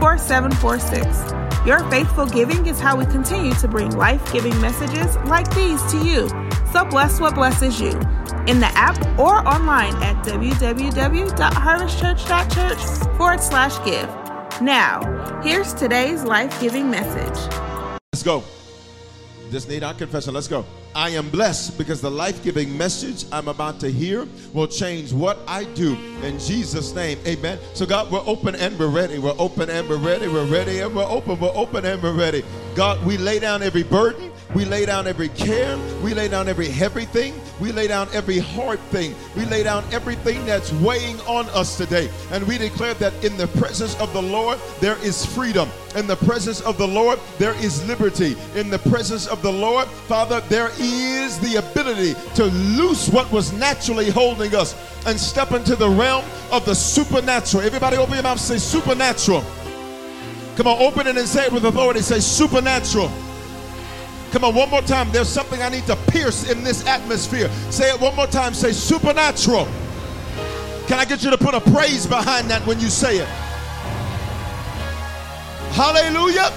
4746. Your faithful giving is how we continue to bring life giving messages like these to you. So bless what blesses you in the app or online at www.harvestchurch.church forward slash give. Now, here's today's life giving message. Let's go. Just need our confession. Let's go. I am blessed because the life giving message I'm about to hear will change what I do in Jesus' name. Amen. So, God, we're open and we're ready. We're open and we're ready. We're ready and we're open. We're open and we're ready. God, we lay down every burden. We lay down every care. We lay down every heavy thing. We lay down every hard thing. We lay down everything that's weighing on us today. And we declare that in the presence of the Lord, there is freedom. In the presence of the Lord, there is liberty. In the presence of the Lord, Father, there is the ability to loose what was naturally holding us and step into the realm of the supernatural. Everybody open your mouth say supernatural. Come on, open it and say it with authority. Say supernatural. Come on, one more time. There's something I need to pierce in this atmosphere. Say it one more time. Say supernatural. Can I get you to put a praise behind that when you say it? Hallelujah.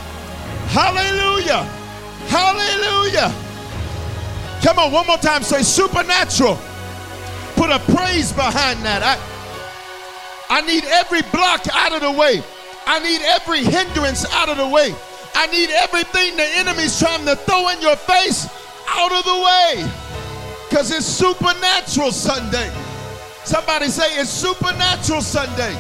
Hallelujah. Hallelujah. Come on, one more time. Say supernatural. Put a praise behind that. I, I need every block out of the way. I need every hindrance out of the way. I need everything the enemy's trying to throw in your face out of the way. Because it's supernatural Sunday. Somebody say it's supernatural Sunday.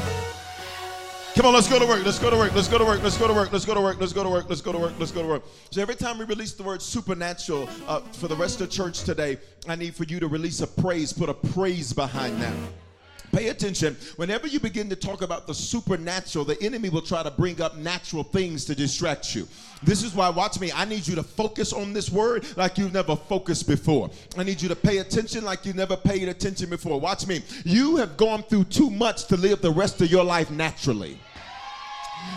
Come on, let's go to work. Let's go to work. Let's go to work. Let's go to work. Let's go to work. Let's go to work. Let's go to work. Let's go to work. So every time we release the word supernatural uh, for the rest of church today, I need for you to release a praise. Put a praise behind that. Pay attention. Whenever you begin to talk about the supernatural, the enemy will try to bring up natural things to distract you. This is why, watch me, I need you to focus on this word like you've never focused before. I need you to pay attention like you never paid attention before. Watch me. You have gone through too much to live the rest of your life naturally.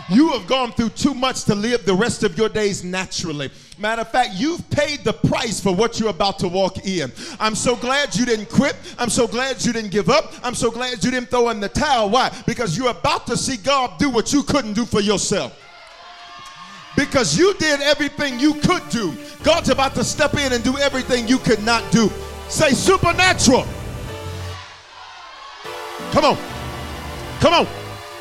You have gone through too much to live the rest of your days naturally. Matter of fact, you've paid the price for what you're about to walk in. I'm so glad you didn't quit. I'm so glad you didn't give up. I'm so glad you didn't throw in the towel. Why? Because you're about to see God do what you couldn't do for yourself. Because you did everything you could do. God's about to step in and do everything you could not do. Say supernatural. Come on. Come on.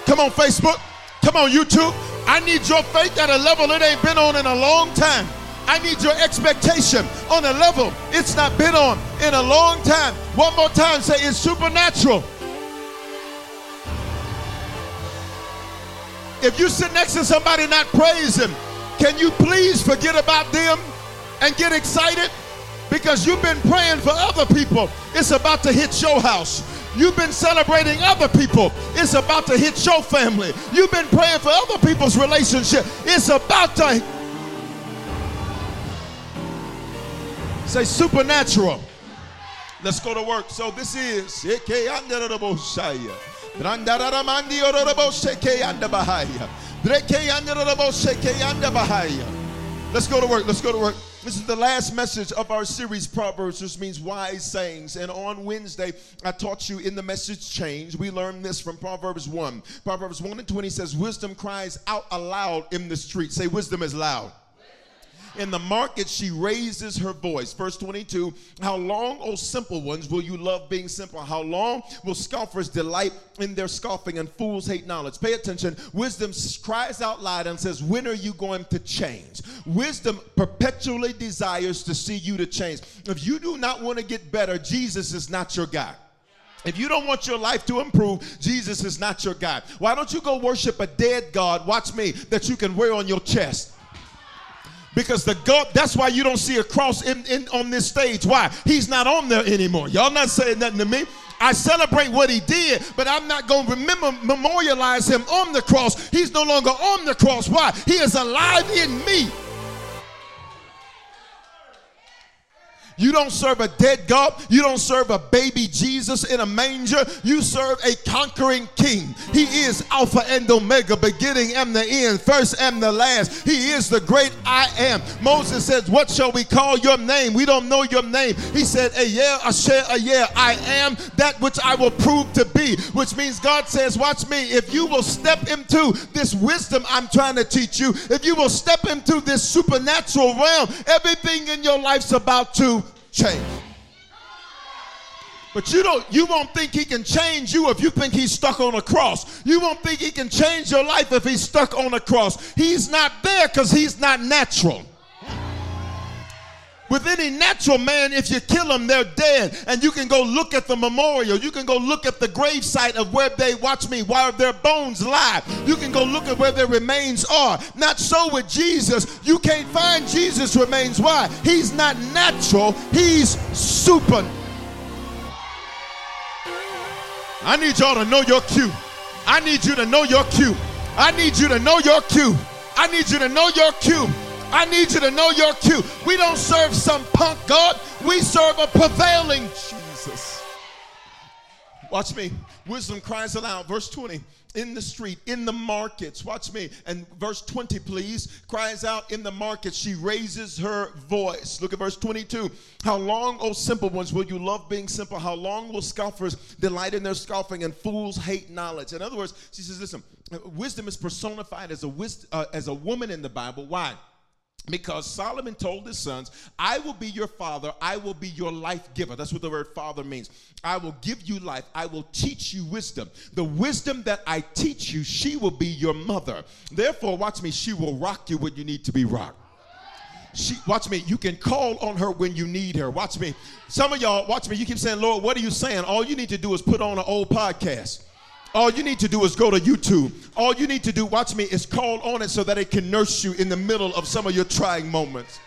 Come on, Facebook. Come on, YouTube. I need your faith at a level it ain't been on in a long time. I need your expectation on a level it's not been on in a long time. One more time, say it's supernatural. If you sit next to somebody not praise him, can you please forget about them and get excited? Because you've been praying for other people. It's about to hit your house. You've been celebrating other people. It's about to hit your family. You've been praying for other people's relationship. It's about to say supernatural. Let's go to work. So this is Let's go to work. Let's go to work. This is the last message of our series, Proverbs, which means wise sayings. And on Wednesday, I taught you in the message change. We learned this from Proverbs 1. Proverbs 1 and 20 says, Wisdom cries out aloud in the street. Say, Wisdom is loud. In the market, she raises her voice. Verse 22 How long, O simple ones, will you love being simple? How long will scoffers delight in their scoffing and fools hate knowledge? Pay attention. Wisdom cries out loud and says, When are you going to change? Wisdom perpetually desires to see you to change. If you do not want to get better, Jesus is not your guy. If you don't want your life to improve, Jesus is not your guy. Why don't you go worship a dead God? Watch me, that you can wear on your chest because the God, that's why you don't see a cross in, in, on this stage. Why? He's not on there anymore. Y'all not saying nothing to me. I celebrate what he did, but I'm not going to remember, memorialize him on the cross. He's no longer on the cross. Why? He is alive in me. You don't serve a dead God. You don't serve a baby Jesus in a manger. You serve a conquering king. He is Alpha and Omega, beginning and the end, first and the last. He is the great I am. Moses says, What shall we call your name? We don't know your name. He said, A yeah, a share, yeah. I am that which I will prove to be, which means God says, Watch me. If you will step into this wisdom I'm trying to teach you, if you will step into this supernatural realm, everything in your life's about to change. But you don't you won't think he can change you if you think he's stuck on a cross. You won't think he can change your life if he's stuck on a cross. He's not there because he's not natural. With any natural man, if you kill them, they're dead. And you can go look at the memorial. You can go look at the gravesite of where they, watch me, where their bones lie. You can go look at where their remains are. Not so with Jesus. You can't find Jesus' remains. Why? He's not natural, he's super. I need y'all to know your cue. I need you to know your cue. I need you to know your cue. I need you to know your cue. I need you to know your cue. We don't serve some punk God, we serve a prevailing Jesus. Watch me. Wisdom cries aloud. Verse 20 in the street, in the markets. Watch me. And verse 20, please, cries out in the market. She raises her voice. Look at verse 22. How long, O simple ones, will you love being simple? How long will scoffers delight in their scoffing and fools hate knowledge? In other words, she says, listen, wisdom is personified as a, uh, as a woman in the Bible. Why? Because Solomon told his sons, I will be your father, I will be your life giver. That's what the word father means. I will give you life, I will teach you wisdom. The wisdom that I teach you, she will be your mother. Therefore, watch me, she will rock you when you need to be rocked. She, watch me, you can call on her when you need her. Watch me. Some of y'all, watch me, you keep saying, Lord, what are you saying? All you need to do is put on an old podcast. All you need to do is go to YouTube. All you need to do, watch me, is call on it so that it can nurse you in the middle of some of your trying moments.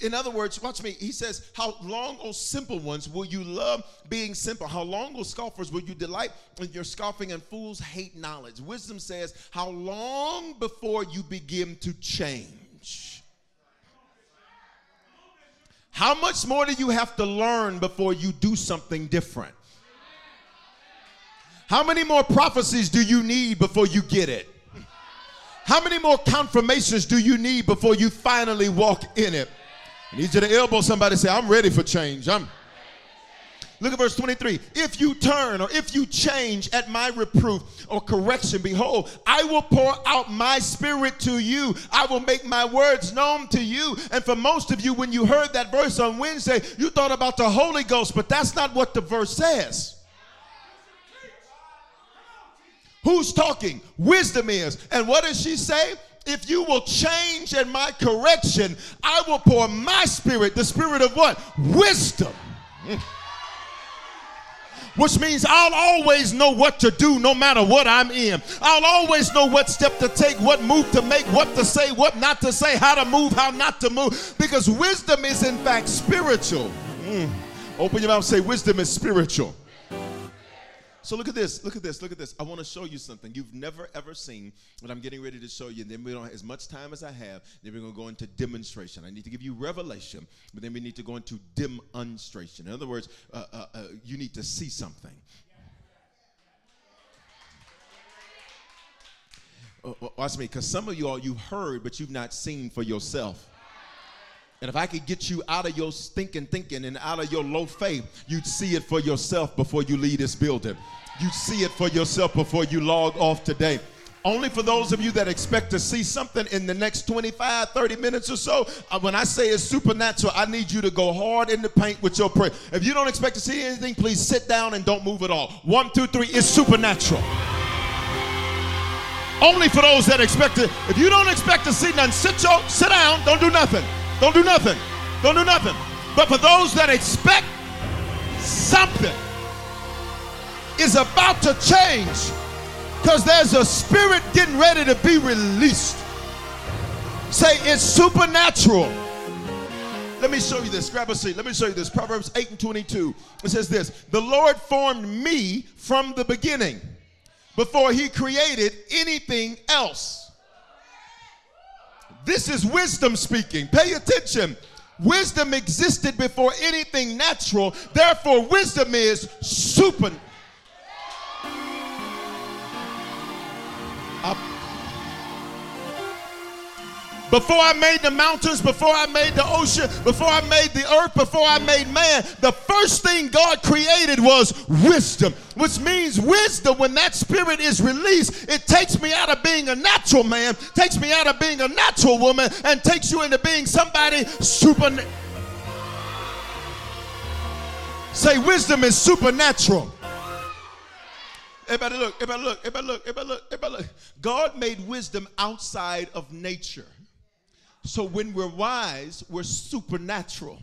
In other words, watch me. He says, How long, O simple ones, will you love being simple? How long, O scoffers, will you delight in your scoffing and fools hate knowledge? Wisdom says, How long before you begin to change? How much more do you have to learn before you do something different? How many more prophecies do you need before you get it? How many more confirmations do you need before you finally walk in it? I need you to elbow somebody say, I'm ready for change. I'm Look at verse 23. If you turn or if you change at my reproof or correction, behold, I will pour out my spirit to you. I will make my words known to you. And for most of you, when you heard that verse on Wednesday, you thought about the Holy Ghost, but that's not what the verse says. Who's talking? Wisdom is. And what does she say? If you will change at my correction, I will pour my spirit, the spirit of what? Wisdom. Which means I'll always know what to do no matter what I'm in. I'll always know what step to take, what move to make, what to say, what not to say, how to move, how not to move. Because wisdom is, in fact, spiritual. Mm. Open your mouth say, Wisdom is spiritual. So look at this, look at this, look at this. I want to show you something you've never ever seen, what I'm getting ready to show you. And then we don't have as much time as I have. Then we're going to go into demonstration. I need to give you revelation, but then we need to go into demonstration. In other words, uh, uh, uh, you need to see something. uh, uh, watch me, because some of you all you've heard, but you've not seen for yourself. And if I could get you out of your stinking thinking and out of your low faith, you'd see it for yourself before you leave this building. You'd see it for yourself before you log off today. Only for those of you that expect to see something in the next 25, 30 minutes or so, uh, when I say it's supernatural, I need you to go hard in the paint with your prayer. If you don't expect to see anything, please sit down and don't move at all. One, two, three, it's supernatural. Only for those that expect to. If you don't expect to see nothing, sit, your, sit down, don't do nothing. Don't do nothing. Don't do nothing. But for those that expect something is about to change, because there's a spirit getting ready to be released. Say it's supernatural. Let me show you this. Grab a seat. Let me show you this. Proverbs 8 and 22. It says this The Lord formed me from the beginning before he created anything else. This is wisdom speaking. Pay attention. Wisdom existed before anything natural. Therefore, wisdom is super Before I made the mountains, before I made the ocean, before I made the earth, before I made man, the first thing God created was wisdom, which means wisdom, when that spirit is released, it takes me out of being a natural man, takes me out of being a natural woman, and takes you into being somebody super. Say, wisdom is supernatural. Everybody look, everybody look, everybody look, everybody look, everybody look. God made wisdom outside of nature. So when we're wise, we're supernatural.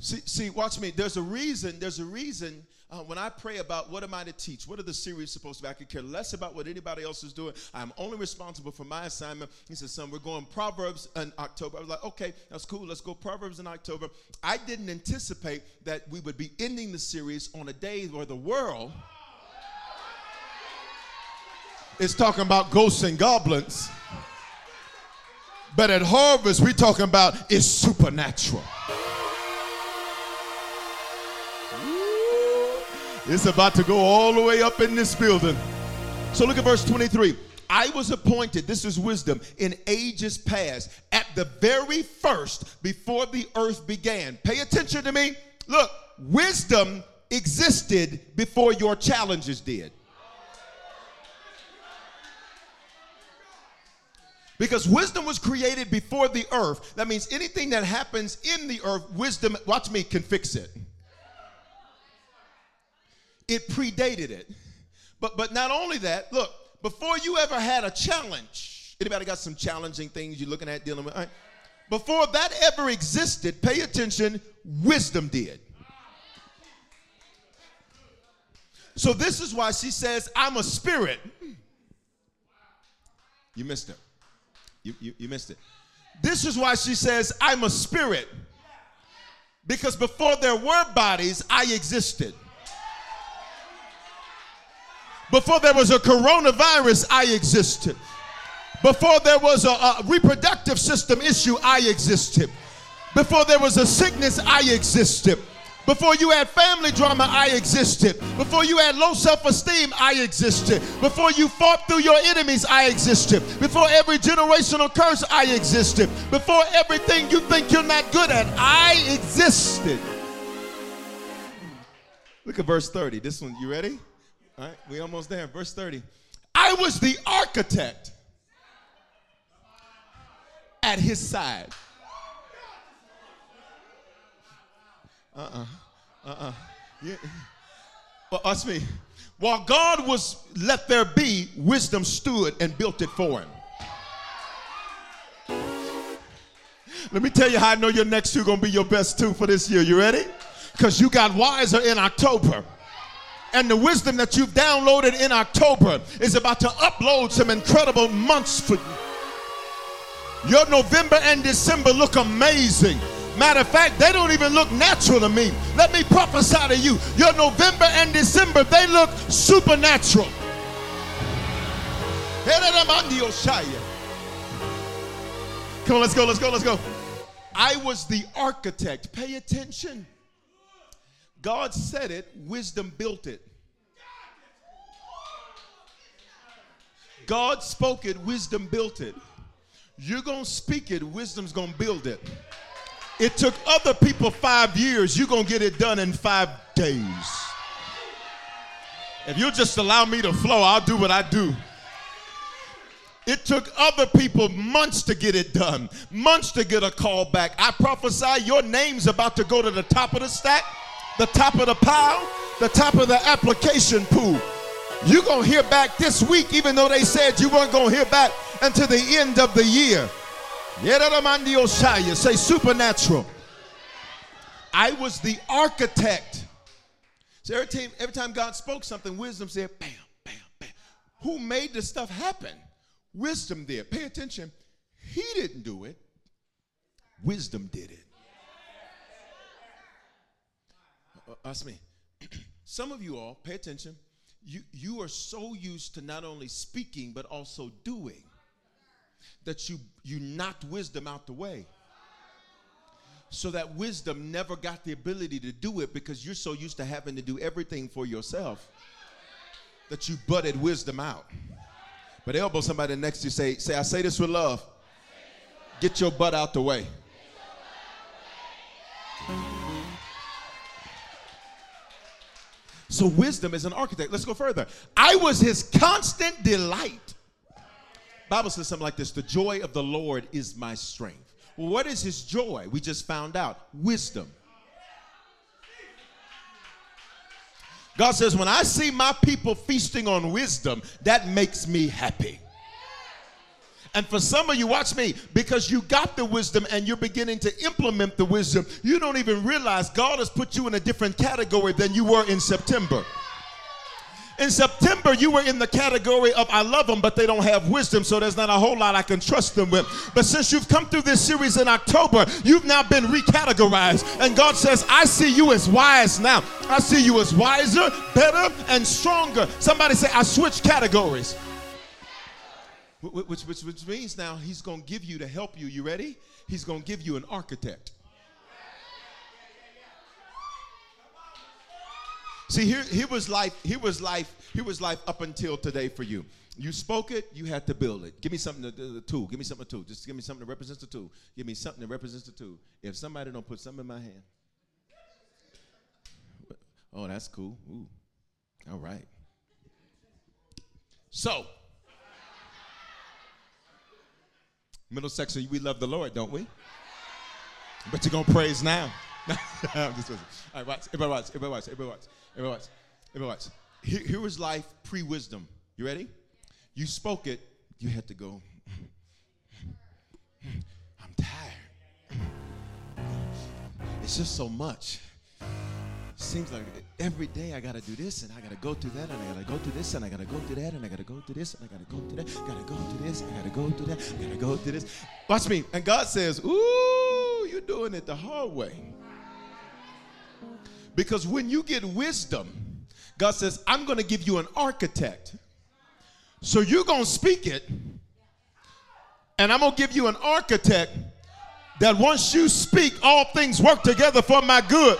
See, see, watch me. There's a reason, there's a reason uh, when I pray about what am I to teach, what are the series supposed to be, I could care less about what anybody else is doing. I'm only responsible for my assignment. He said, son, we're going Proverbs in October. I was like, okay, that's cool. Let's go Proverbs in October. I didn't anticipate that we would be ending the series on a day where the world is talking about ghosts and goblins. But at Harvest, we're talking about it's supernatural. It's about to go all the way up in this building. So look at verse 23. I was appointed, this is wisdom, in ages past, at the very first, before the earth began. Pay attention to me. Look, wisdom existed before your challenges did. Because wisdom was created before the earth. That means anything that happens in the earth, wisdom, watch me, can fix it. It predated it. But but not only that, look, before you ever had a challenge, anybody got some challenging things you're looking at dealing with? Right. Before that ever existed, pay attention, wisdom did. So this is why she says, I'm a spirit. You missed it. You, you, you missed it. This is why she says, I'm a spirit. Because before there were bodies, I existed. Before there was a coronavirus, I existed. Before there was a, a, reproductive system issue, I existed. Before there was a sickness, I existed. Before you had family drama, I existed. Before you had low self esteem, I existed. Before you fought through your enemies, I existed. Before every generational curse, I existed. Before everything you think you're not good at, I existed. Look at verse 30. This one, you ready? All right, we almost there. Verse 30. I was the architect at his side. Uh-uh. Uh-uh. Yeah. Well, us me. While God was let there be, wisdom stood and built it for him. Let me tell you how I know your next two gonna be your best two for this year. You ready? Because you got wiser in October. And the wisdom that you've downloaded in October is about to upload some incredible months for you. Your November and December look amazing. Matter of fact, they don't even look natural to me. Let me prophesy to you. Your November and December, they look supernatural. Come on, let's go, let's go, let's go. I was the architect. Pay attention. God said it, wisdom built it. God spoke it, wisdom built it. You're going to speak it, wisdom's going to build it. It took other people five years, you're going to get it done in five days. If you'll just allow me to flow, I'll do what I do. It took other people months to get it done, months to get a call back. I prophesy your name's about to go to the top of the stack, the top of the pile, the top of the application pool. You're going to hear back this week, even though they said you weren't going to hear back until the end of the year. Say supernatural. I was the architect. So every time, every time God spoke something, wisdom said, bam, bam, bam. Who made this stuff happen? Wisdom did. Pay attention. He didn't do it. Wisdom did it. Uh, that's me. Some of you all, pay attention. You, you are so used to not only speaking, but also doing that you, you knocked wisdom out the way. So that wisdom never got the ability to do it because you're so used to having to do everything for yourself that you butted wisdom out. But elbow somebody next to you, say, say, I say this with love. Get your butt out the way. So wisdom is an architect. Let's go further. I was his constant delight. Bible says something like this the joy of the Lord is my strength. Well, what is his joy? We just found out wisdom. God says, when I see my people feasting on wisdom, that makes me happy. And for some of you, watch me, because you got the wisdom and you're beginning to implement the wisdom, you don't even realize God has put you in a different category than you were in September. In September, you were in the category of I love them, but they don't have wisdom, so there's not a whole lot I can trust them with. But since you've come through this series in October, you've now been recategorized. And God says, I see you as wise now. I see you as wiser, better, and stronger. Somebody say, I switch categories. Which, which, which means now He's going to give you to help you. You ready? He's going to give you an architect. See, here, here was life, here was life, here was life up until today for you. You spoke it, you had to build it. Give me something to the tool. Give me something to. Just give me something that represents the tool. Give me something that represents the tool. If somebody don't put something in my hand. Oh, that's cool. Ooh. All right. So, middle section, we love the Lord, don't we? But you're gonna praise now. All right, watch. Everybody watch. Everybody watch. Everybody watch. Everybody watch. Everybody watch. Here, here was life pre-wisdom. You ready? You spoke it. You had to go. I'm tired. It's just so much. Seems like every day I gotta do this and I gotta go through that and I gotta go through this and I gotta go through that and I gotta go through this and I gotta go through that, gotta go through this, I gotta go through that, I gotta go through this. Watch me. And God says, Ooh, you're doing it the hard way. Because when you get wisdom, God says, I'm going to give you an architect. So you're going to speak it, and I'm going to give you an architect that once you speak, all things work together for my good.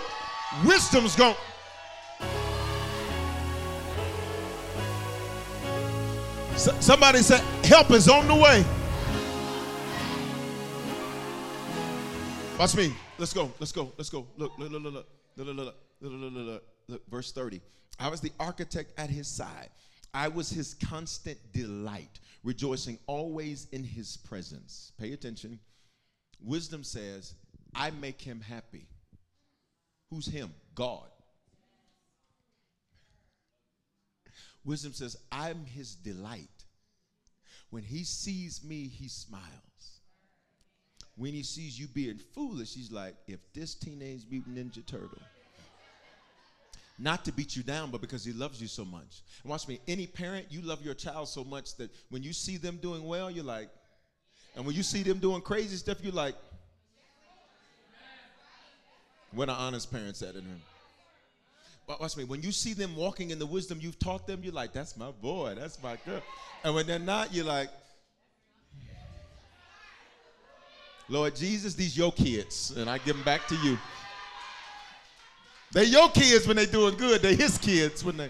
Wisdom's going Somebody said, help is on the way. Watch me. Let's go. Let's go. Let's go. Look, look, look, look, look. Look, look, look, look, verse 30. I was the architect at his side. I was his constant delight, rejoicing always in his presence. Pay attention. Wisdom says, I make him happy. Who's him? God. Wisdom says, I'm his delight. When he sees me, he smiles. When he sees you being foolish, he's like, if this teenage mutant ninja turtle, not to beat you down, but because he loves you so much. And watch me, any parent, you love your child so much that when you see them doing well, you're like, and when you see them doing crazy stuff, you're like, when are honest parents at it? Watch me. When you see them walking in the wisdom you've taught them, you're like, that's my boy, that's my girl. And when they're not, you're like, Lord Jesus, these your kids, and I give them back to you. They your kids when they doing good. They his kids when they.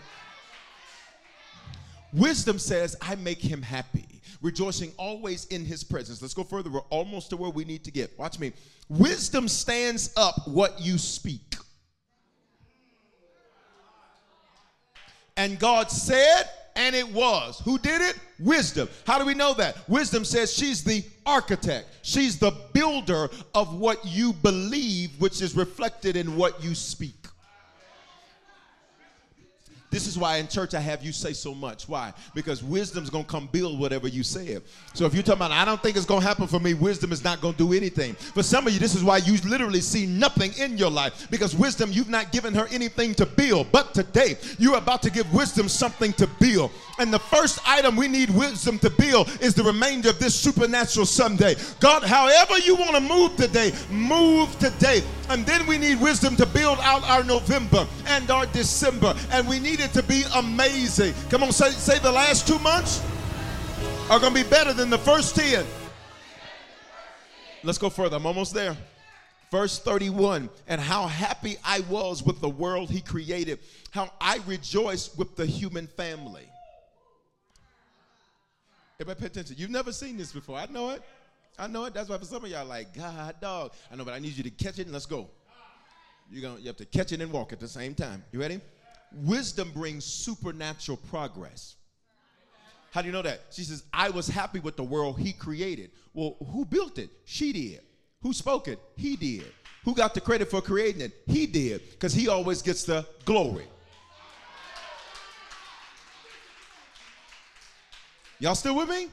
Wisdom says, I make him happy, rejoicing always in his presence. Let's go further. We're almost to where we need to get. Watch me. Wisdom stands up what you speak. And God said, and it was. Who did it? Wisdom. How do we know that? Wisdom says she's the architect, she's the builder of what you believe, which is reflected in what you speak. Is why in church I have you say so much. Why? Because wisdom's gonna come build whatever you say. So if you're talking about, I don't think it's gonna happen for me, wisdom is not gonna do anything. For some of you, this is why you literally see nothing in your life. Because wisdom, you've not given her anything to build. But today, you're about to give wisdom something to build. And the first item we need wisdom to build is the remainder of this supernatural Sunday. God, however you want to move today, move today. And then we need wisdom to build out our November and our December. And we need it to be amazing. Come on, say, say the last two months are going to be better than the first 10. Let's go further. I'm almost there. Verse 31 and how happy I was with the world he created, how I rejoiced with the human family. Everybody pay attention. You've never seen this before. I know it. I know it. That's why for some of y'all like, God, dog. I know, but I need you to catch it and let's go. You're gonna you have to catch it and walk at the same time. You ready? Wisdom brings supernatural progress. How do you know that? She says, I was happy with the world he created. Well, who built it? She did. Who spoke it? He did. Who got the credit for creating it? He did, because he always gets the glory. Y'all still with me?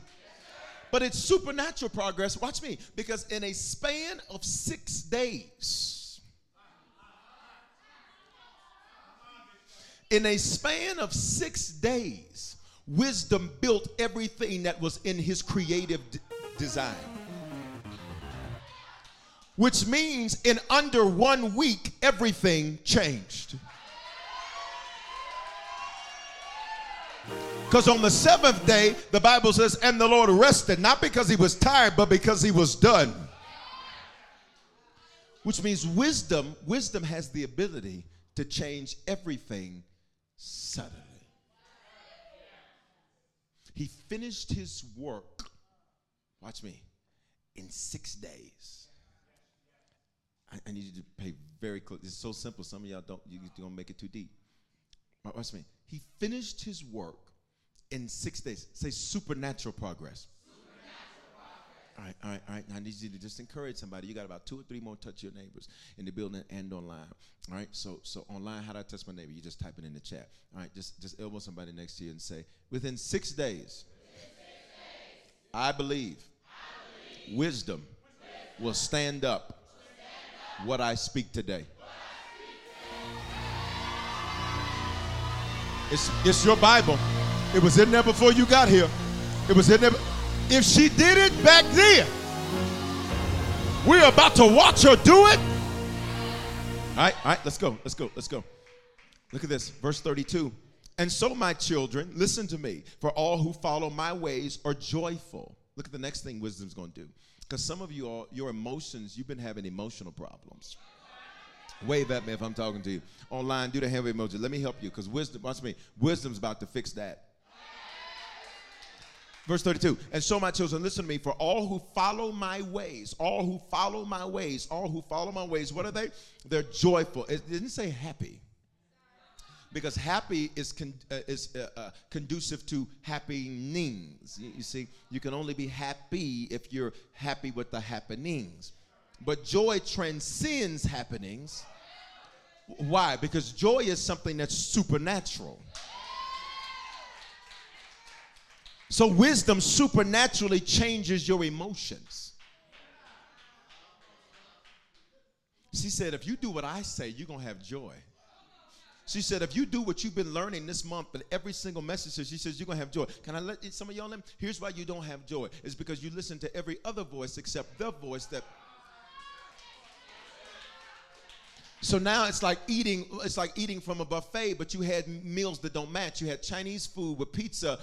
But it's supernatural progress. Watch me. Because in a span of six days, in a span of six days, wisdom built everything that was in his creative d- design. Which means in under one week, everything changed. Because on the seventh day, the Bible says, and the Lord rested, not because he was tired, but because he was done. Which means wisdom, wisdom has the ability to change everything suddenly. He finished his work, watch me, in six days. I, I need you to pay very close. It's so simple. Some of y'all don't, you, you're going to make it too deep. Watch me. He finished his work in six days. Say supernatural progress. All right, all right, all right. Now I need you to just encourage somebody. You got about two or three more touch your neighbors in the building and online. All right. So so online, how do I touch my neighbor? You just type it in the chat. All right. Just just elbow somebody next to you and say, within six days, I, believe wisdom, will stand up what I speak today. It's, it's your Bible. It was in there before you got here. It was in there. If she did it back then, we're about to watch her do it. All right, all right, let's go, let's go, let's go. Look at this, verse 32. And so, my children, listen to me, for all who follow my ways are joyful. Look at the next thing wisdom's going to do. Because some of you, are, your emotions, you've been having emotional problems. Wave at me if I'm talking to you. Online, do the hand wave emoji. Let me help you because wisdom, watch me, wisdom's about to fix that. Verse 32. And so, my children, listen to me. For all who follow my ways, all who follow my ways, all who follow my ways, what are they? They're joyful. It didn't say happy. Because happy is, con, uh, is uh, uh, conducive to happenings. You, you see, you can only be happy if you're happy with the happenings. But joy transcends happenings. Why? Because joy is something that's supernatural. So wisdom supernaturally changes your emotions. She said, if you do what I say, you're going to have joy. She said, if you do what you've been learning this month, but every single message, she says, you're going to have joy. Can I let some of y'all know? Here's why you don't have joy. It's because you listen to every other voice except the voice that So now it's like eating, it's like eating from a buffet, but you had meals that don't match. You had Chinese food with pizza.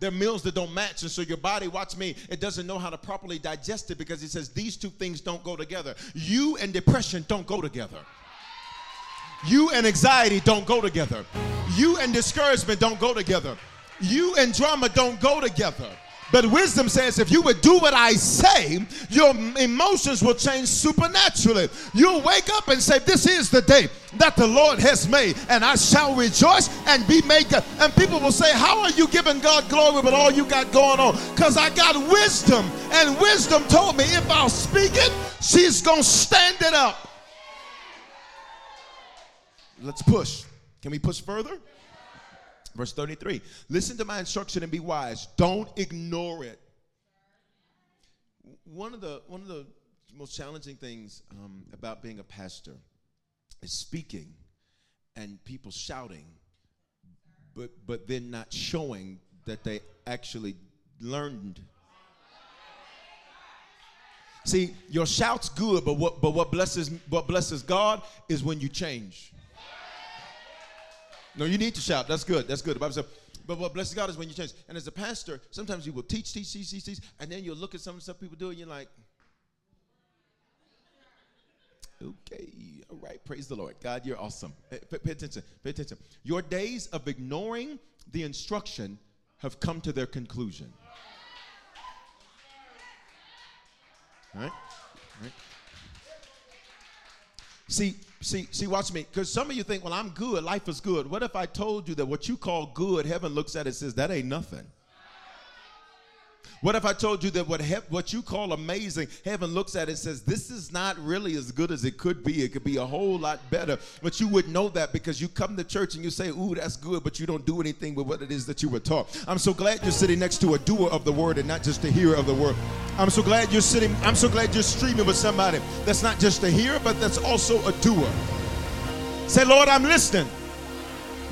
They're meals that don't match. And so your body, watch me, it doesn't know how to properly digest it because it says these two things don't go together. You and depression don't go together. You and anxiety don't go together. You and discouragement don't go together. You and drama don't go together. But wisdom says if you would do what I say, your emotions will change supernaturally. You'll wake up and say, This is the day that the Lord has made, and I shall rejoice and be made glad. And people will say, How are you giving God glory with all you got going on? Because I got wisdom, and wisdom told me if I'll speak it, she's going to stand it up. Let's push. Can we push further? Verse 33 Listen to my instruction and be wise. Don't ignore it. One of the, one of the most challenging things um, about being a pastor is speaking and people shouting, but, but then not showing that they actually learned. See, your shout's good, but what, but what blesses what blesses God is when you change. No, you need to shout. That's good. That's good. The Bible says, but what blesses God is when you change. And as a pastor, sometimes you will teach, teach, teach, teach, teach, and then you'll look at some stuff people do, and you're like, okay, all right, praise the Lord. God, you're awesome. Pay, attention. Pay attention. Your days of ignoring the instruction have come to their conclusion. All right? All right? See, see, see, watch me. Because some of you think, well, I'm good, life is good. What if I told you that what you call good, heaven looks at it and says, that ain't nothing? What if I told you that what, what you call amazing, heaven looks at it and says, This is not really as good as it could be. It could be a whole lot better. But you would know that because you come to church and you say, Ooh, that's good, but you don't do anything with what it is that you were taught. I'm so glad you're sitting next to a doer of the word and not just a hearer of the word. I'm so glad you're sitting, I'm so glad you're streaming with somebody that's not just a hearer, but that's also a doer. Say, Lord, I'm listening.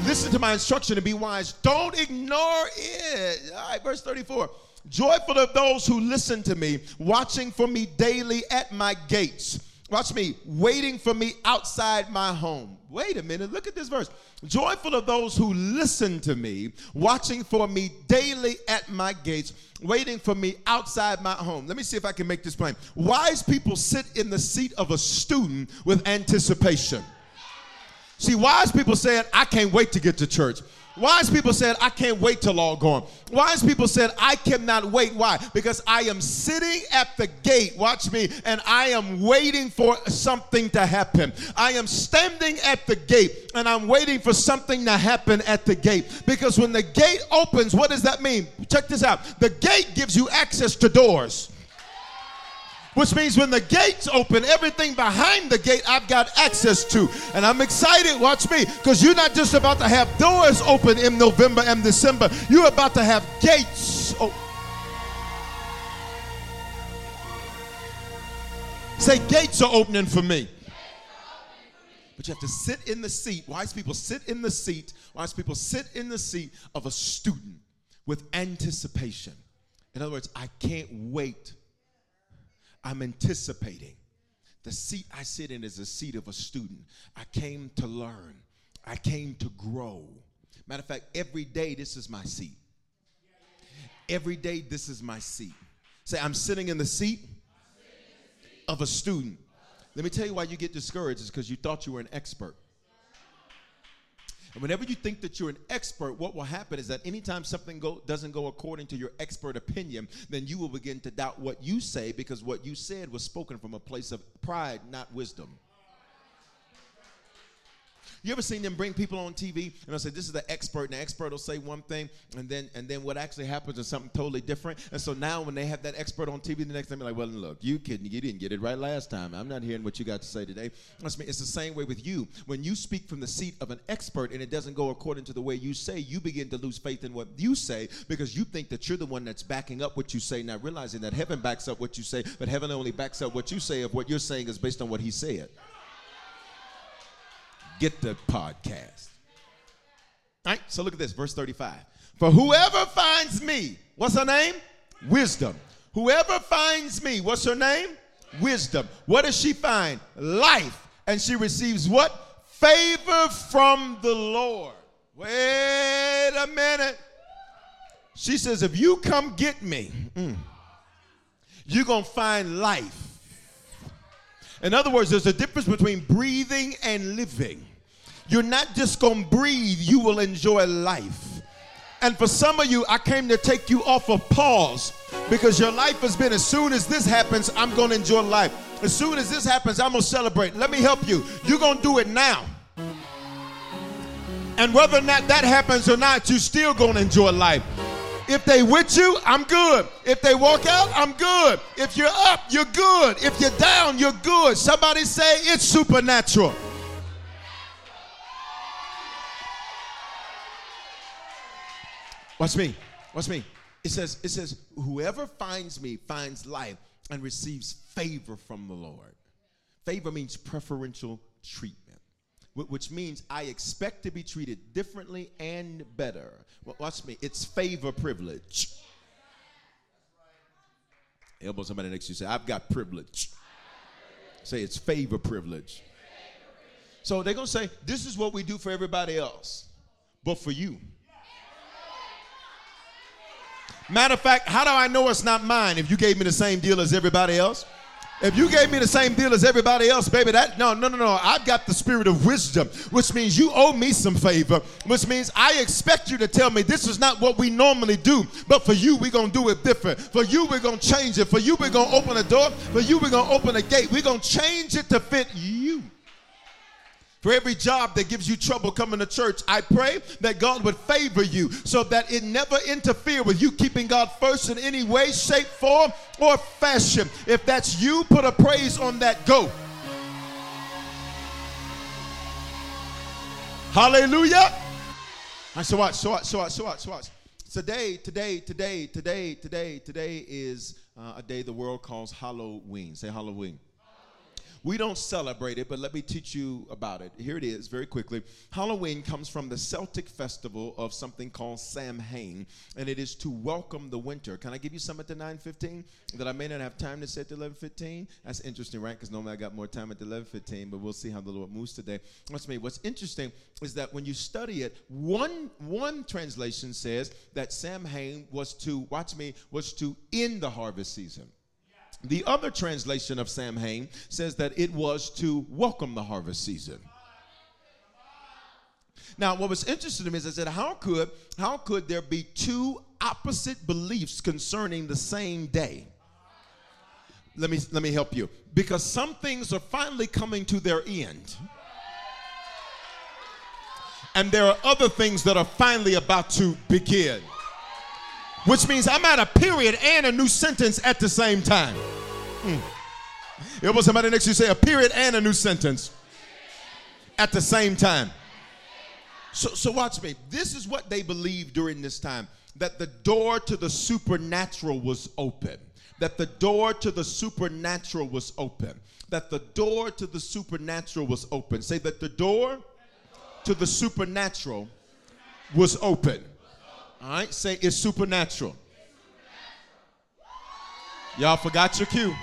Listen to my instruction and be wise. Don't ignore it. All right, verse 34. Joyful of those who listen to me, watching for me daily at my gates. Watch me, waiting for me outside my home. Wait a minute, look at this verse. Joyful of those who listen to me, watching for me daily at my gates, waiting for me outside my home. Let me see if I can make this plain. Wise people sit in the seat of a student with anticipation. See, wise people said, I can't wait to get to church. Wise people said, I can't wait till all gone. Wise people said, I cannot wait. Why? Because I am sitting at the gate, watch me, and I am waiting for something to happen. I am standing at the gate and I'm waiting for something to happen at the gate. Because when the gate opens, what does that mean? Check this out the gate gives you access to doors. Which means when the gates open, everything behind the gate I've got access to. And I'm excited, watch me, because you're not just about to have doors open in November and December, you're about to have gates open. Say, gates are opening for me. But you have to sit in the seat. Wise people sit in the seat. Wise people sit in the seat of a student with anticipation. In other words, I can't wait I'm anticipating. The seat I sit in is the seat of a student. I came to learn, I came to grow. Matter of fact, every day this is my seat. Every day this is my seat. Say, I'm sitting in the seat of a student. Let me tell you why you get discouraged is because you thought you were an expert. And whenever you think that you're an expert, what will happen is that anytime something go, doesn't go according to your expert opinion, then you will begin to doubt what you say because what you said was spoken from a place of pride, not wisdom. You ever seen them bring people on TV and they'll say, This is the expert, and the expert will say one thing, and then and then what actually happens is something totally different. And so now when they have that expert on TV the next time, they're like, Well, look, you kidding, you didn't get it right last time. I'm not hearing what you got to say today. It's the same way with you. When you speak from the seat of an expert and it doesn't go according to the way you say, you begin to lose faith in what you say because you think that you're the one that's backing up what you say, not realizing that heaven backs up what you say, but heaven only backs up what you say if what you're saying is based on what he said get the podcast. All right, so look at this, verse 35. For whoever finds me, what's her name? Wisdom. Whoever finds me, what's her name? Wisdom. What does she find? Life. And she receives what? Favor from the Lord. Wait a minute. She says, if you come get me, mm, you're going to find life. In other words, there's a difference between breathing and living. You're not just going to breathe, you will enjoy life. And for some of you, I came to take you off of pause because your life has been as soon as this happens, I'm going to enjoy life. As soon as this happens, I'm going to celebrate. Let me help you. You're going to do it now. And whether or not that happens or not, you're still going to enjoy life. If they with you, I'm good. If they walk out, I'm good. If you're up, you're good. If you're down, you're good. Somebody say it's supernatural. Watch me. Watch me. It says, it says, whoever finds me finds life and receives favor from the Lord. Favor means preferential treatment, which means I expect to be treated differently and better. Watch me. It's favor privilege. Elbow somebody next to you say, I've got privilege. Say it's favor privilege. So they're going to say, this is what we do for everybody else, but for you. Matter of fact, how do I know it's not mine if you gave me the same deal as everybody else? If you gave me the same deal as everybody else, baby, that no, no, no, no. I've got the spirit of wisdom, which means you owe me some favor, which means I expect you to tell me this is not what we normally do, but for you, we're gonna do it different. For you, we're gonna change it. For you, we're gonna open a door. For you, we're gonna open a gate. We're gonna change it to fit you. For every job that gives you trouble coming to church, I pray that God would favor you so that it never interfere with you keeping God first in any way, shape, form, or fashion. If that's you, put a praise on that. Go. Hallelujah. I so watch, so watch, so watch, so watch, so watch. Today, today, today, today, today, today is uh, a day the world calls Halloween. Say Halloween. We don't celebrate it, but let me teach you about it. Here it is, very quickly. Halloween comes from the Celtic festival of something called Samhain, and it is to welcome the winter. Can I give you some at the 9:15 that I may not have time to say at the 11:15? That's interesting, right? Because normally I got more time at the 11:15, but we'll see how the Lord moves today. What's me? What's interesting is that when you study it, one one translation says that Samhain was to watch me was to end the harvest season. The other translation of Sam Samhain says that it was to welcome the harvest season. Now, what was interesting to me is I said, how could how could there be two opposite beliefs concerning the same day? Let me let me help you. Because some things are finally coming to their end. And there are other things that are finally about to begin which means I'm at a period and a new sentence at the same time. Hmm. It was somebody next to you say a period and a new sentence at the same time. So, so watch me. This is what they believed during this time that the door to the supernatural was open. That the door to the supernatural was open. That the door to the supernatural was open. Say that the door to the supernatural was open. All right, say it's supernatural. Y'all forgot your cue.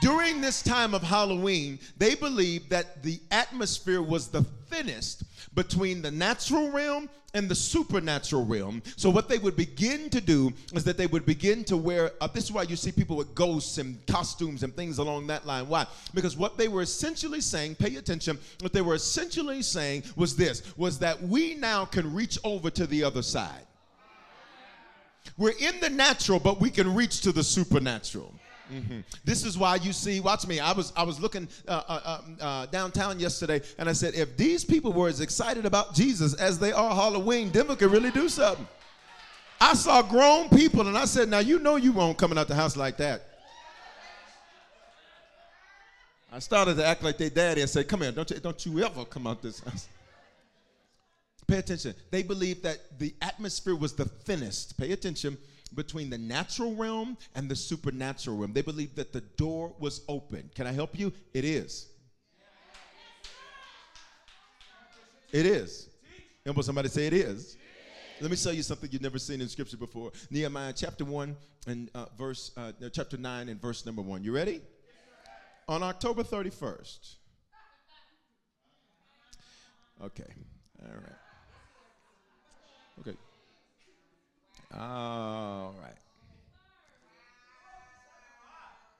During this time of Halloween, they believed that the atmosphere was the thinnest between the natural realm and the supernatural realm. So, what they would begin to do is that they would begin to wear. Uh, this is why you see people with ghosts and costumes and things along that line. Why? Because what they were essentially saying, pay attention, what they were essentially saying was this was that we now can reach over to the other side. We're in the natural, but we can reach to the supernatural. Mm-hmm. This is why you see. Watch me. I was I was looking uh, uh, um, uh, downtown yesterday, and I said, if these people were as excited about Jesus as they are Halloween, Denver could really do something. I saw grown people, and I said, now you know you won't coming out the house like that. I started to act like their daddy and said, "Come here, don't you, don't you ever come out this house." Pay attention. They believed that the atmosphere was the thinnest. Pay attention between the natural realm and the supernatural realm. They believed that the door was open. Can I help you? It is. It is. Help somebody say it is. Let me tell you something you've never seen in scripture before. Nehemiah chapter 1 and uh, verse uh, chapter 9 and verse number 1. You ready? On October 31st. Okay. All right. Okay. All right.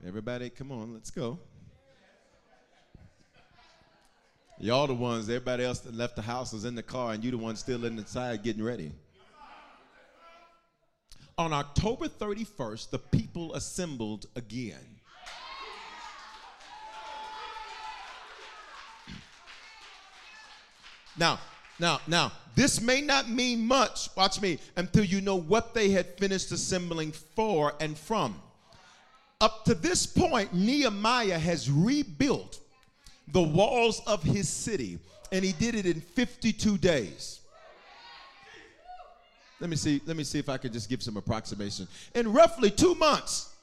Everybody, come on, let's go. Y'all the ones, everybody else that left the house was in the car, and you the one still in the side getting ready. On October 31st, the people assembled again. Now, now, now, this may not mean much, watch me, until you know what they had finished assembling for and from. Up to this point, Nehemiah has rebuilt the walls of his city, and he did it in 52 days. Let me see, let me see if I can just give some approximation. In roughly two months.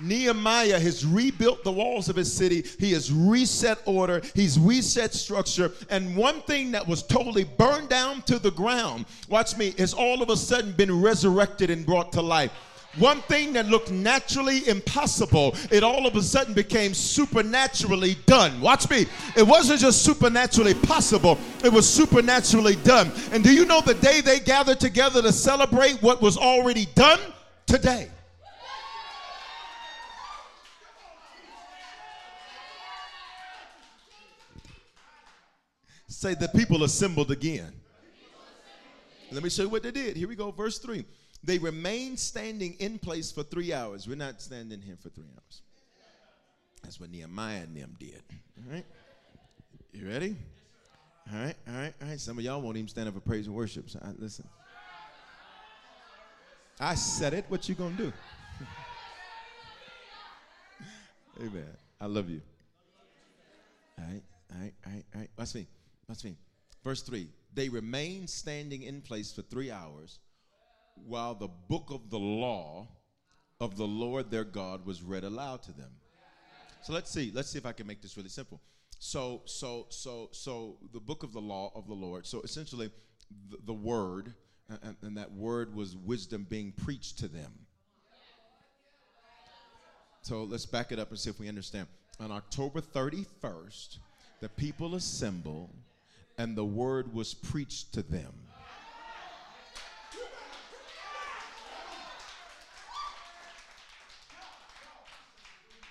Nehemiah has rebuilt the walls of his city. He has reset order. He's reset structure. And one thing that was totally burned down to the ground, watch me, has all of a sudden been resurrected and brought to life. One thing that looked naturally impossible, it all of a sudden became supernaturally done. Watch me. It wasn't just supernaturally possible, it was supernaturally done. And do you know the day they gathered together to celebrate what was already done? Today. Say the people assembled again. Let me show you what they did. Here we go, verse 3. They remained standing in place for three hours. We're not standing here for three hours. That's what Nehemiah and them did. All right? You ready? All right, all right, all right. Some of y'all won't even stand up for praise and worship. So I, listen. I said it. What you gonna do? Amen. I love you. All right, all right, all right, all right. Watch me. Watch me. Verse 3. They remained standing in place for three hours while the book of the law of the Lord their God was read aloud to them. So let's see. Let's see if I can make this really simple. So, so, so, so the book of the law of the Lord. So essentially, the, the word, and, and that word was wisdom being preached to them. So let's back it up and see if we understand. On October 31st, the people assembled and the word was preached to them.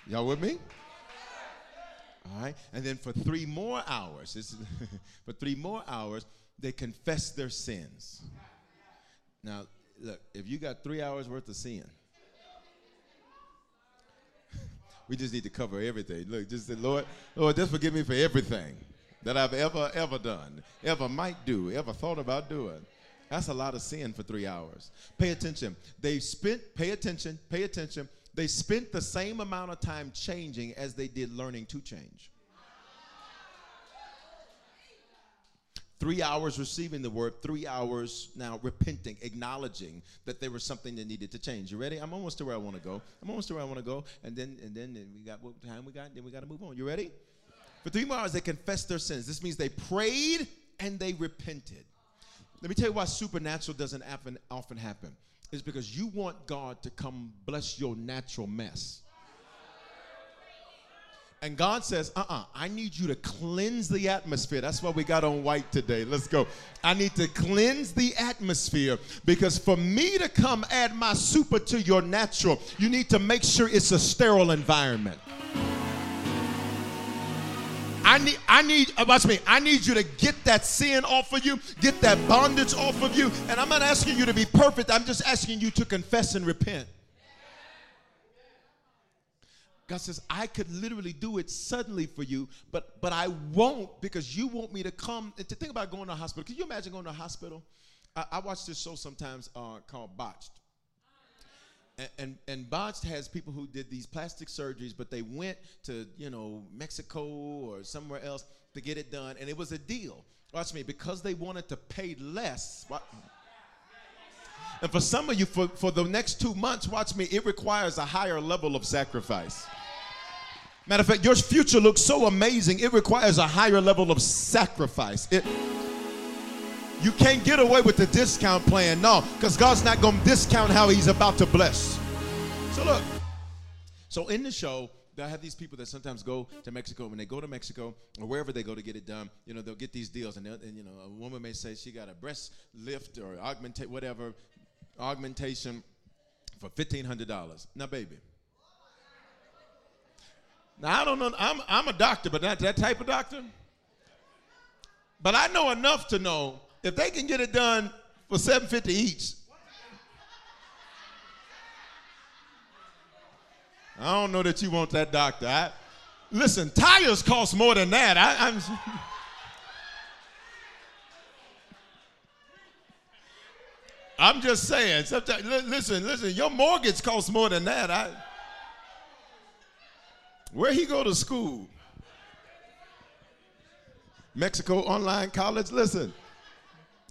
Y'all with me? All right. And then for three more hours, is for three more hours, they confess their sins. Now, look, if you got three hours worth of sin, we just need to cover everything. Look, just say, Lord, Lord, just forgive me for everything that I've ever, ever done, ever might do, ever thought about doing. That's a lot of sin for three hours. Pay attention. They spent, pay attention, pay attention. They spent the same amount of time changing as they did learning to change. Three hours receiving the word, three hours now repenting, acknowledging that there was something that needed to change. You ready? I'm almost to where I want to go. I'm almost to where I want to go. And then and then we got what time we got, then we got to move on. You ready? For three more hours, they confessed their sins. This means they prayed and they repented. Let me tell you why supernatural doesn't happen, often happen. It's because you want God to come bless your natural mess. And God says, uh uh-uh, uh I need you to cleanse the atmosphere. That's why we got on white today. Let's go. I need to cleanse the atmosphere because for me to come add my super to your natural, you need to make sure it's a sterile environment. I need, I need, uh, watch me, I need you to get that sin off of you, get that bondage off of you. And I'm not asking you to be perfect, I'm just asking you to confess and repent. God says, I could literally do it suddenly for you, but but I won't because you want me to come and to think about going to a hospital. Can you imagine going to a hospital? I, I watch this show sometimes uh, called Botched and, and, Botched has people who did these plastic surgeries, but they went to, you know, Mexico or somewhere else to get it done, and it was a deal. Watch me, because they wanted to pay less. And for some of you, for, for the next two months, watch me, it requires a higher level of sacrifice. Matter of fact, your future looks so amazing, it requires a higher level of sacrifice. It, you can't get away with the discount plan. No, because God's not going to discount how He's about to bless. So, look. So, in the show, they'll have these people that sometimes go to Mexico. When they go to Mexico or wherever they go to get it done, you know, they'll get these deals. And, and you know, a woman may say she got a breast lift or augmentate, whatever, augmentation for $1,500. Now, baby, Now I don't know. I'm I'm a doctor, but not that type of doctor. But I know enough to know if they can get it done for 750 each. I don't know that you want that doctor. I, listen, tires cost more than that. I, I'm. I'm just saying. Sometimes, listen, listen. Your mortgage costs more than that. I, where he go to school? Mexico Online College. Listen,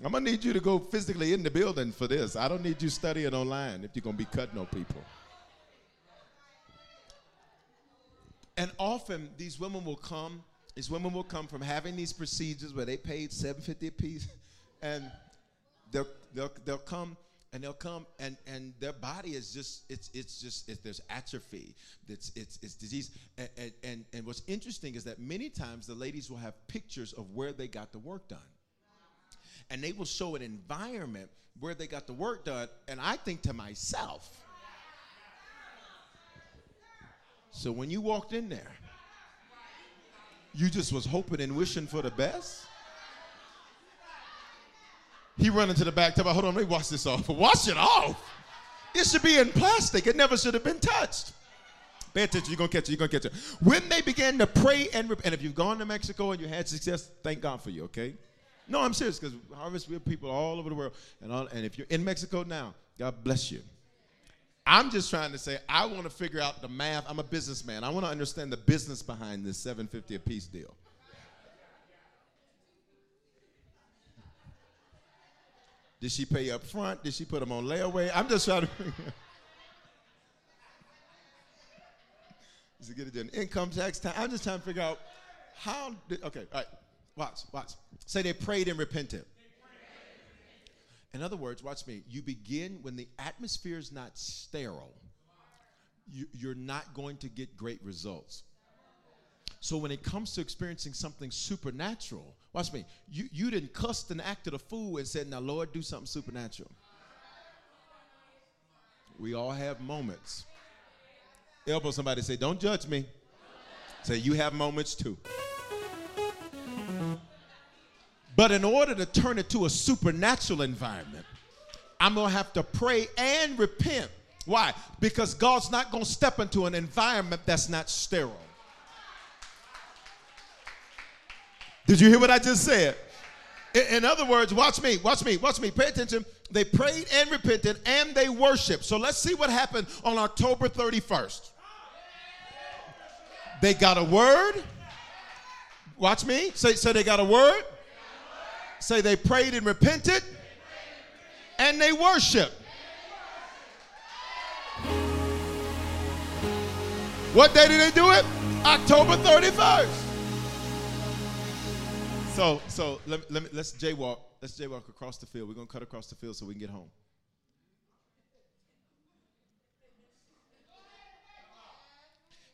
I'm gonna need you to go physically in the building for this. I don't need you studying online if you're gonna be cutting on people. And often these women will come. These women will come from having these procedures where they paid 750 a piece, and they'll, they'll, they'll come and they'll come and, and their body is just it's it's just it's, there's atrophy it's it's, it's disease and, and, and and what's interesting is that many times the ladies will have pictures of where they got the work done and they will show an environment where they got the work done and i think to myself so when you walked in there you just was hoping and wishing for the best he run into the back, tell me, hold on, let me wash this off. Wash it off? It should be in plastic. It never should have been touched. Pay attention, you're gonna catch it, you're gonna catch it. When they began to pray and and if you've gone to Mexico and you had success, thank God for you, okay? No, I'm serious, because Harvest, we have people all over the world. And, all, and if you're in Mexico now, God bless you. I'm just trying to say, I want to figure out the math. I'm a businessman. I want to understand the business behind this 750 a piece deal. Did she pay up front? Did she put them on layaway? I'm just trying to. Is it get it in income tax time? I'm just trying to figure out how. Did, okay, all right. Watch, watch. Say they prayed and repented. In other words, watch me. You begin when the atmosphere is not sterile. You, you're not going to get great results. So when it comes to experiencing something supernatural, watch me. You, you didn't cuss and acted a fool and said, Now, Lord, do something supernatural. We all have moments. Elbow somebody say, Don't judge me. Say, You have moments too. But in order to turn it to a supernatural environment, I'm going to have to pray and repent. Why? Because God's not going to step into an environment that's not sterile. Did you hear what I just said? In, other words, watch me, watch me, watch me, pay attention. They prayed and repented and they worshiped. So let's see what happened on October 31st. They got a word. Watch me. Say, say they got a word. Say they prayed and repented and they worshiped. What day did they do it? October 31st. So, so let, let me, let's jaywalk. Let's jaywalk across the field. We're going to cut across the field so we can get home.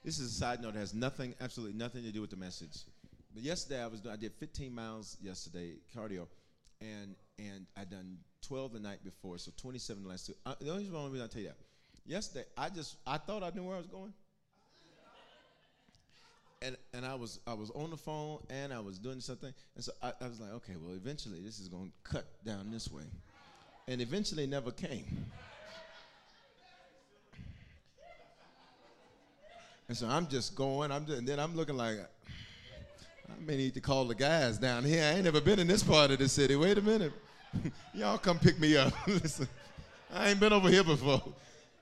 This is a side note that has nothing, absolutely nothing to do with the message. But yesterday I was doing, I did 15 miles yesterday cardio, and and I done 12 the night before, so 27 the last two. Uh, the only reason I tell you that, yesterday I just I thought I knew where I was going and and I was I was on the phone and I was doing something, and so I, I was like, okay, well, eventually this is going to cut down this way, and eventually never came. And so I'm just going, I'm just, and then I'm looking like I may need to call the guys down here. I ain't never been in this part of the city. Wait a minute, y'all come pick me up. Listen, I ain't been over here before.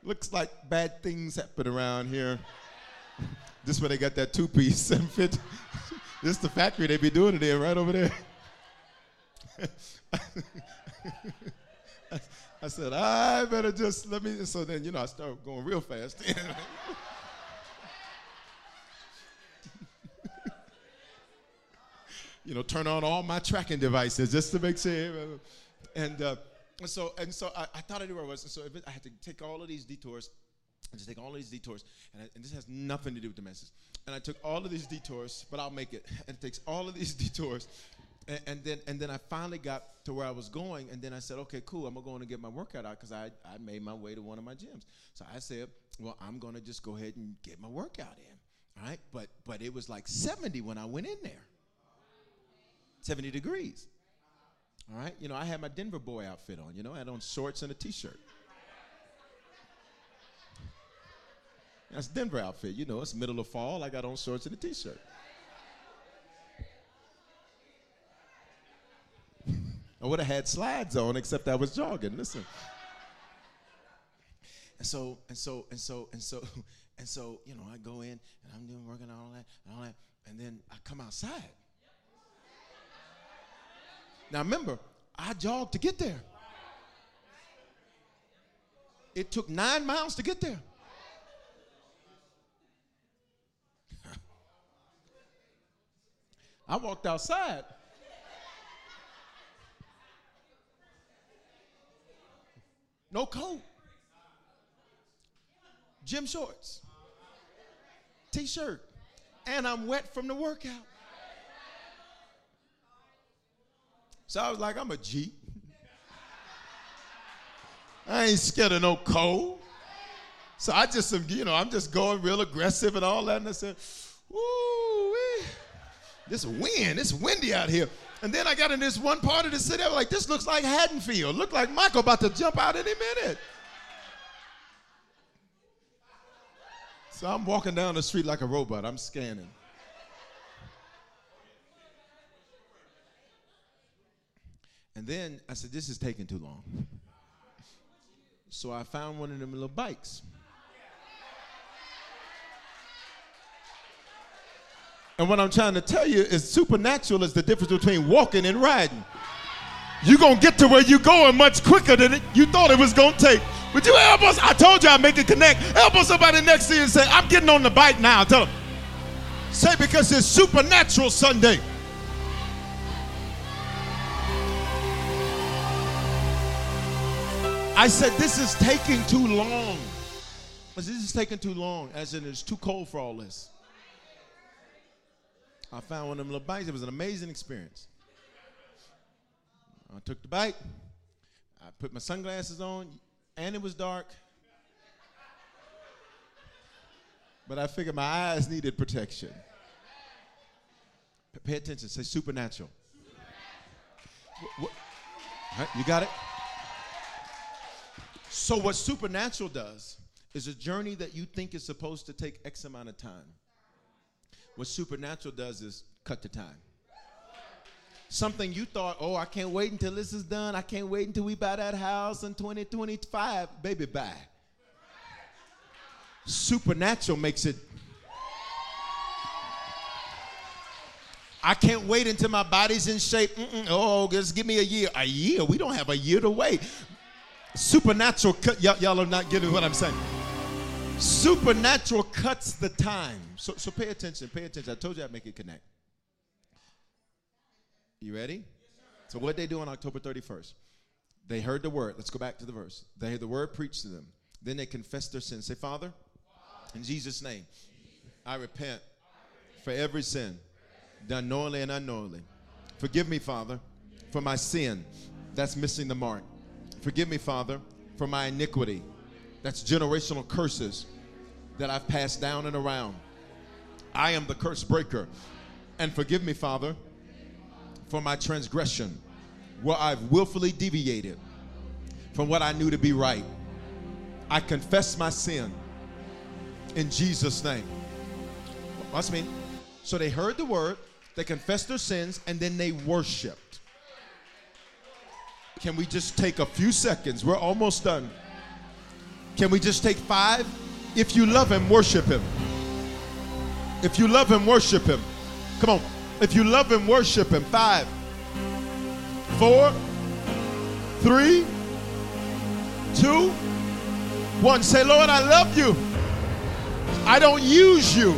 Looks like bad things happen around here. This where they got that two piece, 750. this is the factory they be doing it in right over there. I said, I better just let me. So then, you know, I start going real fast. You know, turn on all my tracking devices just to make sure. And uh, so, and so I, I, thought I knew where I was. And so I had to take all of these detours I just take all of these detours, and, I, and, this has nothing to do with the message. And I took all of these detours, but I'll make it. And it takes all of these detours, and, and, then and then I finally got to where I was going, and then I said, okay, cool, I'm going to get my workout out because I, I made my way to one of my gyms. So I said, well, I'm going to just go ahead and get my workout in. All right, but but it was like 70 when I went in there. 70 degrees. All right, you know, I had my Denver boy outfit on, you know, I had on shorts and a t-shirt. That's Denver outfit, you know, it's middle of fall, I got on shorts and a t-shirt. I would have had slides on, except I was jogging. Listen. And so, and so, and so, and so, and so, you know, I go in and I'm doing working on all that, and all that, and then I come outside. Now remember, I jogged to get there. It took nine miles to get there. I walked outside. No coat. Gym shorts. T shirt. And I'm wet from the workout. So I was like, I'm a G. I ain't scared of no cold. So I just, you know, I'm just going real aggressive and all that. And I said, ooh, this wind, it's windy out here. And then I got in this one part of the city, I was like, this looks like Haddonfield. Look like Michael about to jump out any minute. So I'm walking down the street like a robot. I'm scanning. And then I said, this is taking too long. So I found one of them little bikes. And what I'm trying to tell you is supernatural is the difference between walking and riding. You're going to get to where you're going much quicker than you thought it was going to take. Would you help us. I told you I'd make it connect. Help us somebody next to you and say, I'm getting on the bike now. Tell them. Say, because it's supernatural Sunday. I said, this is taking too long. This is taking too long, as in it's too cold for all this. I found one of them little bikes. It was an amazing experience. I took the bike, I put my sunglasses on, and it was dark. But I figured my eyes needed protection. Pay attention, say supernatural. supernatural. What, you got it? So, what supernatural does is a journey that you think is supposed to take X amount of time what supernatural does is cut the time. Something you thought, oh, I can't wait until this is done. I can't wait until we buy that house in 2025. Baby, buy. Supernatural makes it. I can't wait until my body's in shape. Mm-mm. Oh, just give me a year. A year? We don't have a year to wait. Supernatural, y'all, y'all are not getting what I'm saying. Supernatural cuts the time. So, so pay attention, pay attention. I told you I'd make it connect. You ready? So what they do on October 31st? They heard the word. Let's go back to the verse. They heard the word preached to them. Then they confessed their sins. Say, Father, in Jesus' name, I repent for every sin done knowingly and unknowingly. Forgive me, Father, for my sin that's missing the mark. Forgive me, Father, for my iniquity that's generational curses that I've passed down and around. I am the curse breaker. And forgive me, Father, for my transgression, where I've willfully deviated from what I knew to be right. I confess my sin in Jesus' name. What's mean? So they heard the word, they confessed their sins, and then they worshiped. Can we just take a few seconds? We're almost done. Can we just take five? If you love him, worship him. If you love him, worship him. Come on. If you love him, worship him. Five, four, three, two, one. Say, Lord, I love you. I don't use you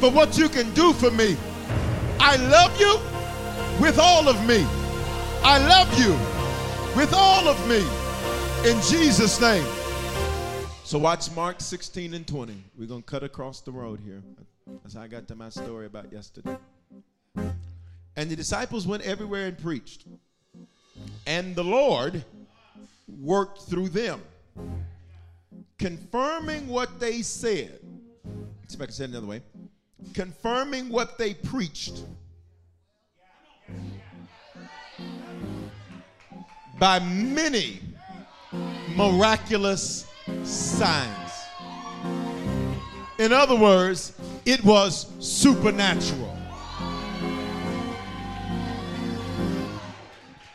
for what you can do for me. I love you with all of me. I love you with all of me. In Jesus' name. So watch Mark 16 and 20. We're going to cut across the road here. That's how I got to my story about yesterday. And the disciples went everywhere and preached. And the Lord worked through them, confirming what they said. See if I can say it another way. confirming what they preached by many miraculous signs. In other words, it was supernatural.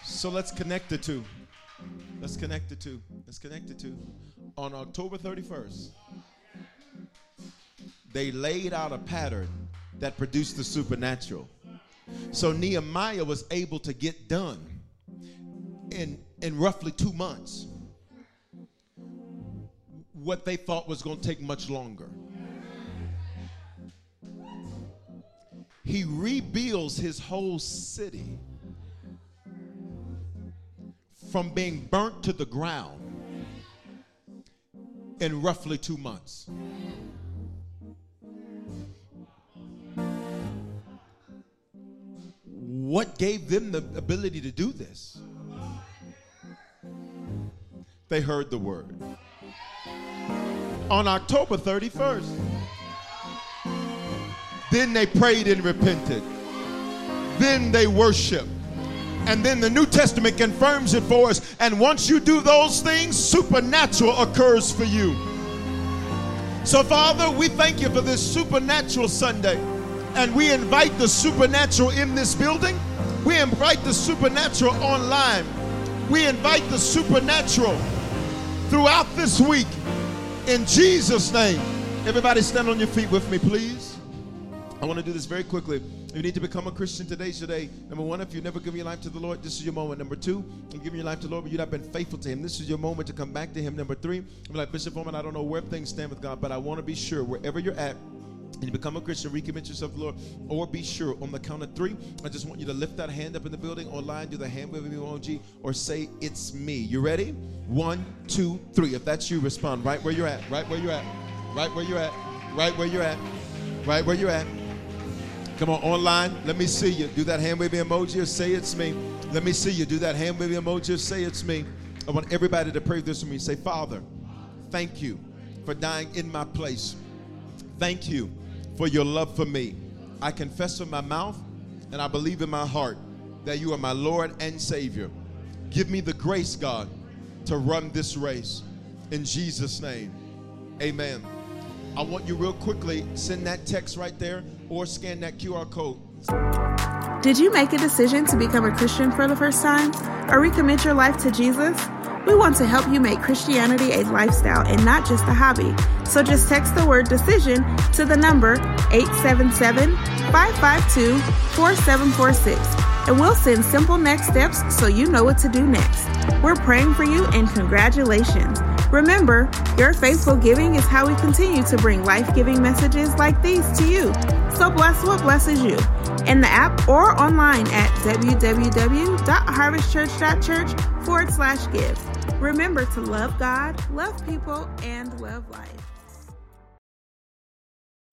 So let's connect the two. Let's connect the two. Let's connect the two. On October 31st, they laid out a pattern that produced the supernatural. So Nehemiah was able to get done in, in roughly two months what they thought was going to take much longer. He rebuilds his whole city from being burnt to the ground in roughly two months. What gave them the ability to do this? They heard the word. On October 31st, then they prayed and repented. Then they worshiped. And then the New Testament confirms it for us. And once you do those things, supernatural occurs for you. So, Father, we thank you for this supernatural Sunday. And we invite the supernatural in this building. We invite the supernatural online. We invite the supernatural throughout this week. In Jesus' name. Everybody stand on your feet with me, please. I want to do this very quickly. You need to become a Christian, today's today. Number one, if you've never given your life to the Lord, this is your moment. Number two, you're giving your life to the Lord, but you've not been faithful to Him. This is your moment to come back to Him. Number three, I'm like, Bishop Foreman, I don't know where things stand with God, but I want to be sure wherever you're at, and you become a Christian, recommit yourself Lord, or be sure on the count of three. I just want you to lift that hand up in the building, online, do the hand waving emoji, or say, It's me. You ready? One, two, three. If that's you, respond right where you're at, right where you're at, right where you're at, right where you're at, right where you're at. Come on, online. Let me see you. Do that hand waving emoji or say it's me. Let me see you. Do that hand waving emoji or say it's me. I want everybody to pray this with me. Say, Father, thank you for dying in my place. Thank you for your love for me. I confess with my mouth and I believe in my heart that you are my Lord and Savior. Give me the grace, God, to run this race. In Jesus' name, amen. I want you real quickly, send that text right there or scan that QR code. Did you make a decision to become a Christian for the first time or recommit your life to Jesus? We want to help you make Christianity a lifestyle and not just a hobby. So just text the word decision to the number 877 552 4746 and we'll send simple next steps so you know what to do next. We're praying for you and congratulations. Remember, your faithful giving is how we continue to bring life giving messages like these to you. So bless what blesses you in the app or online at www.harvestchurch.church forward slash give. Remember to love God, love people, and love life.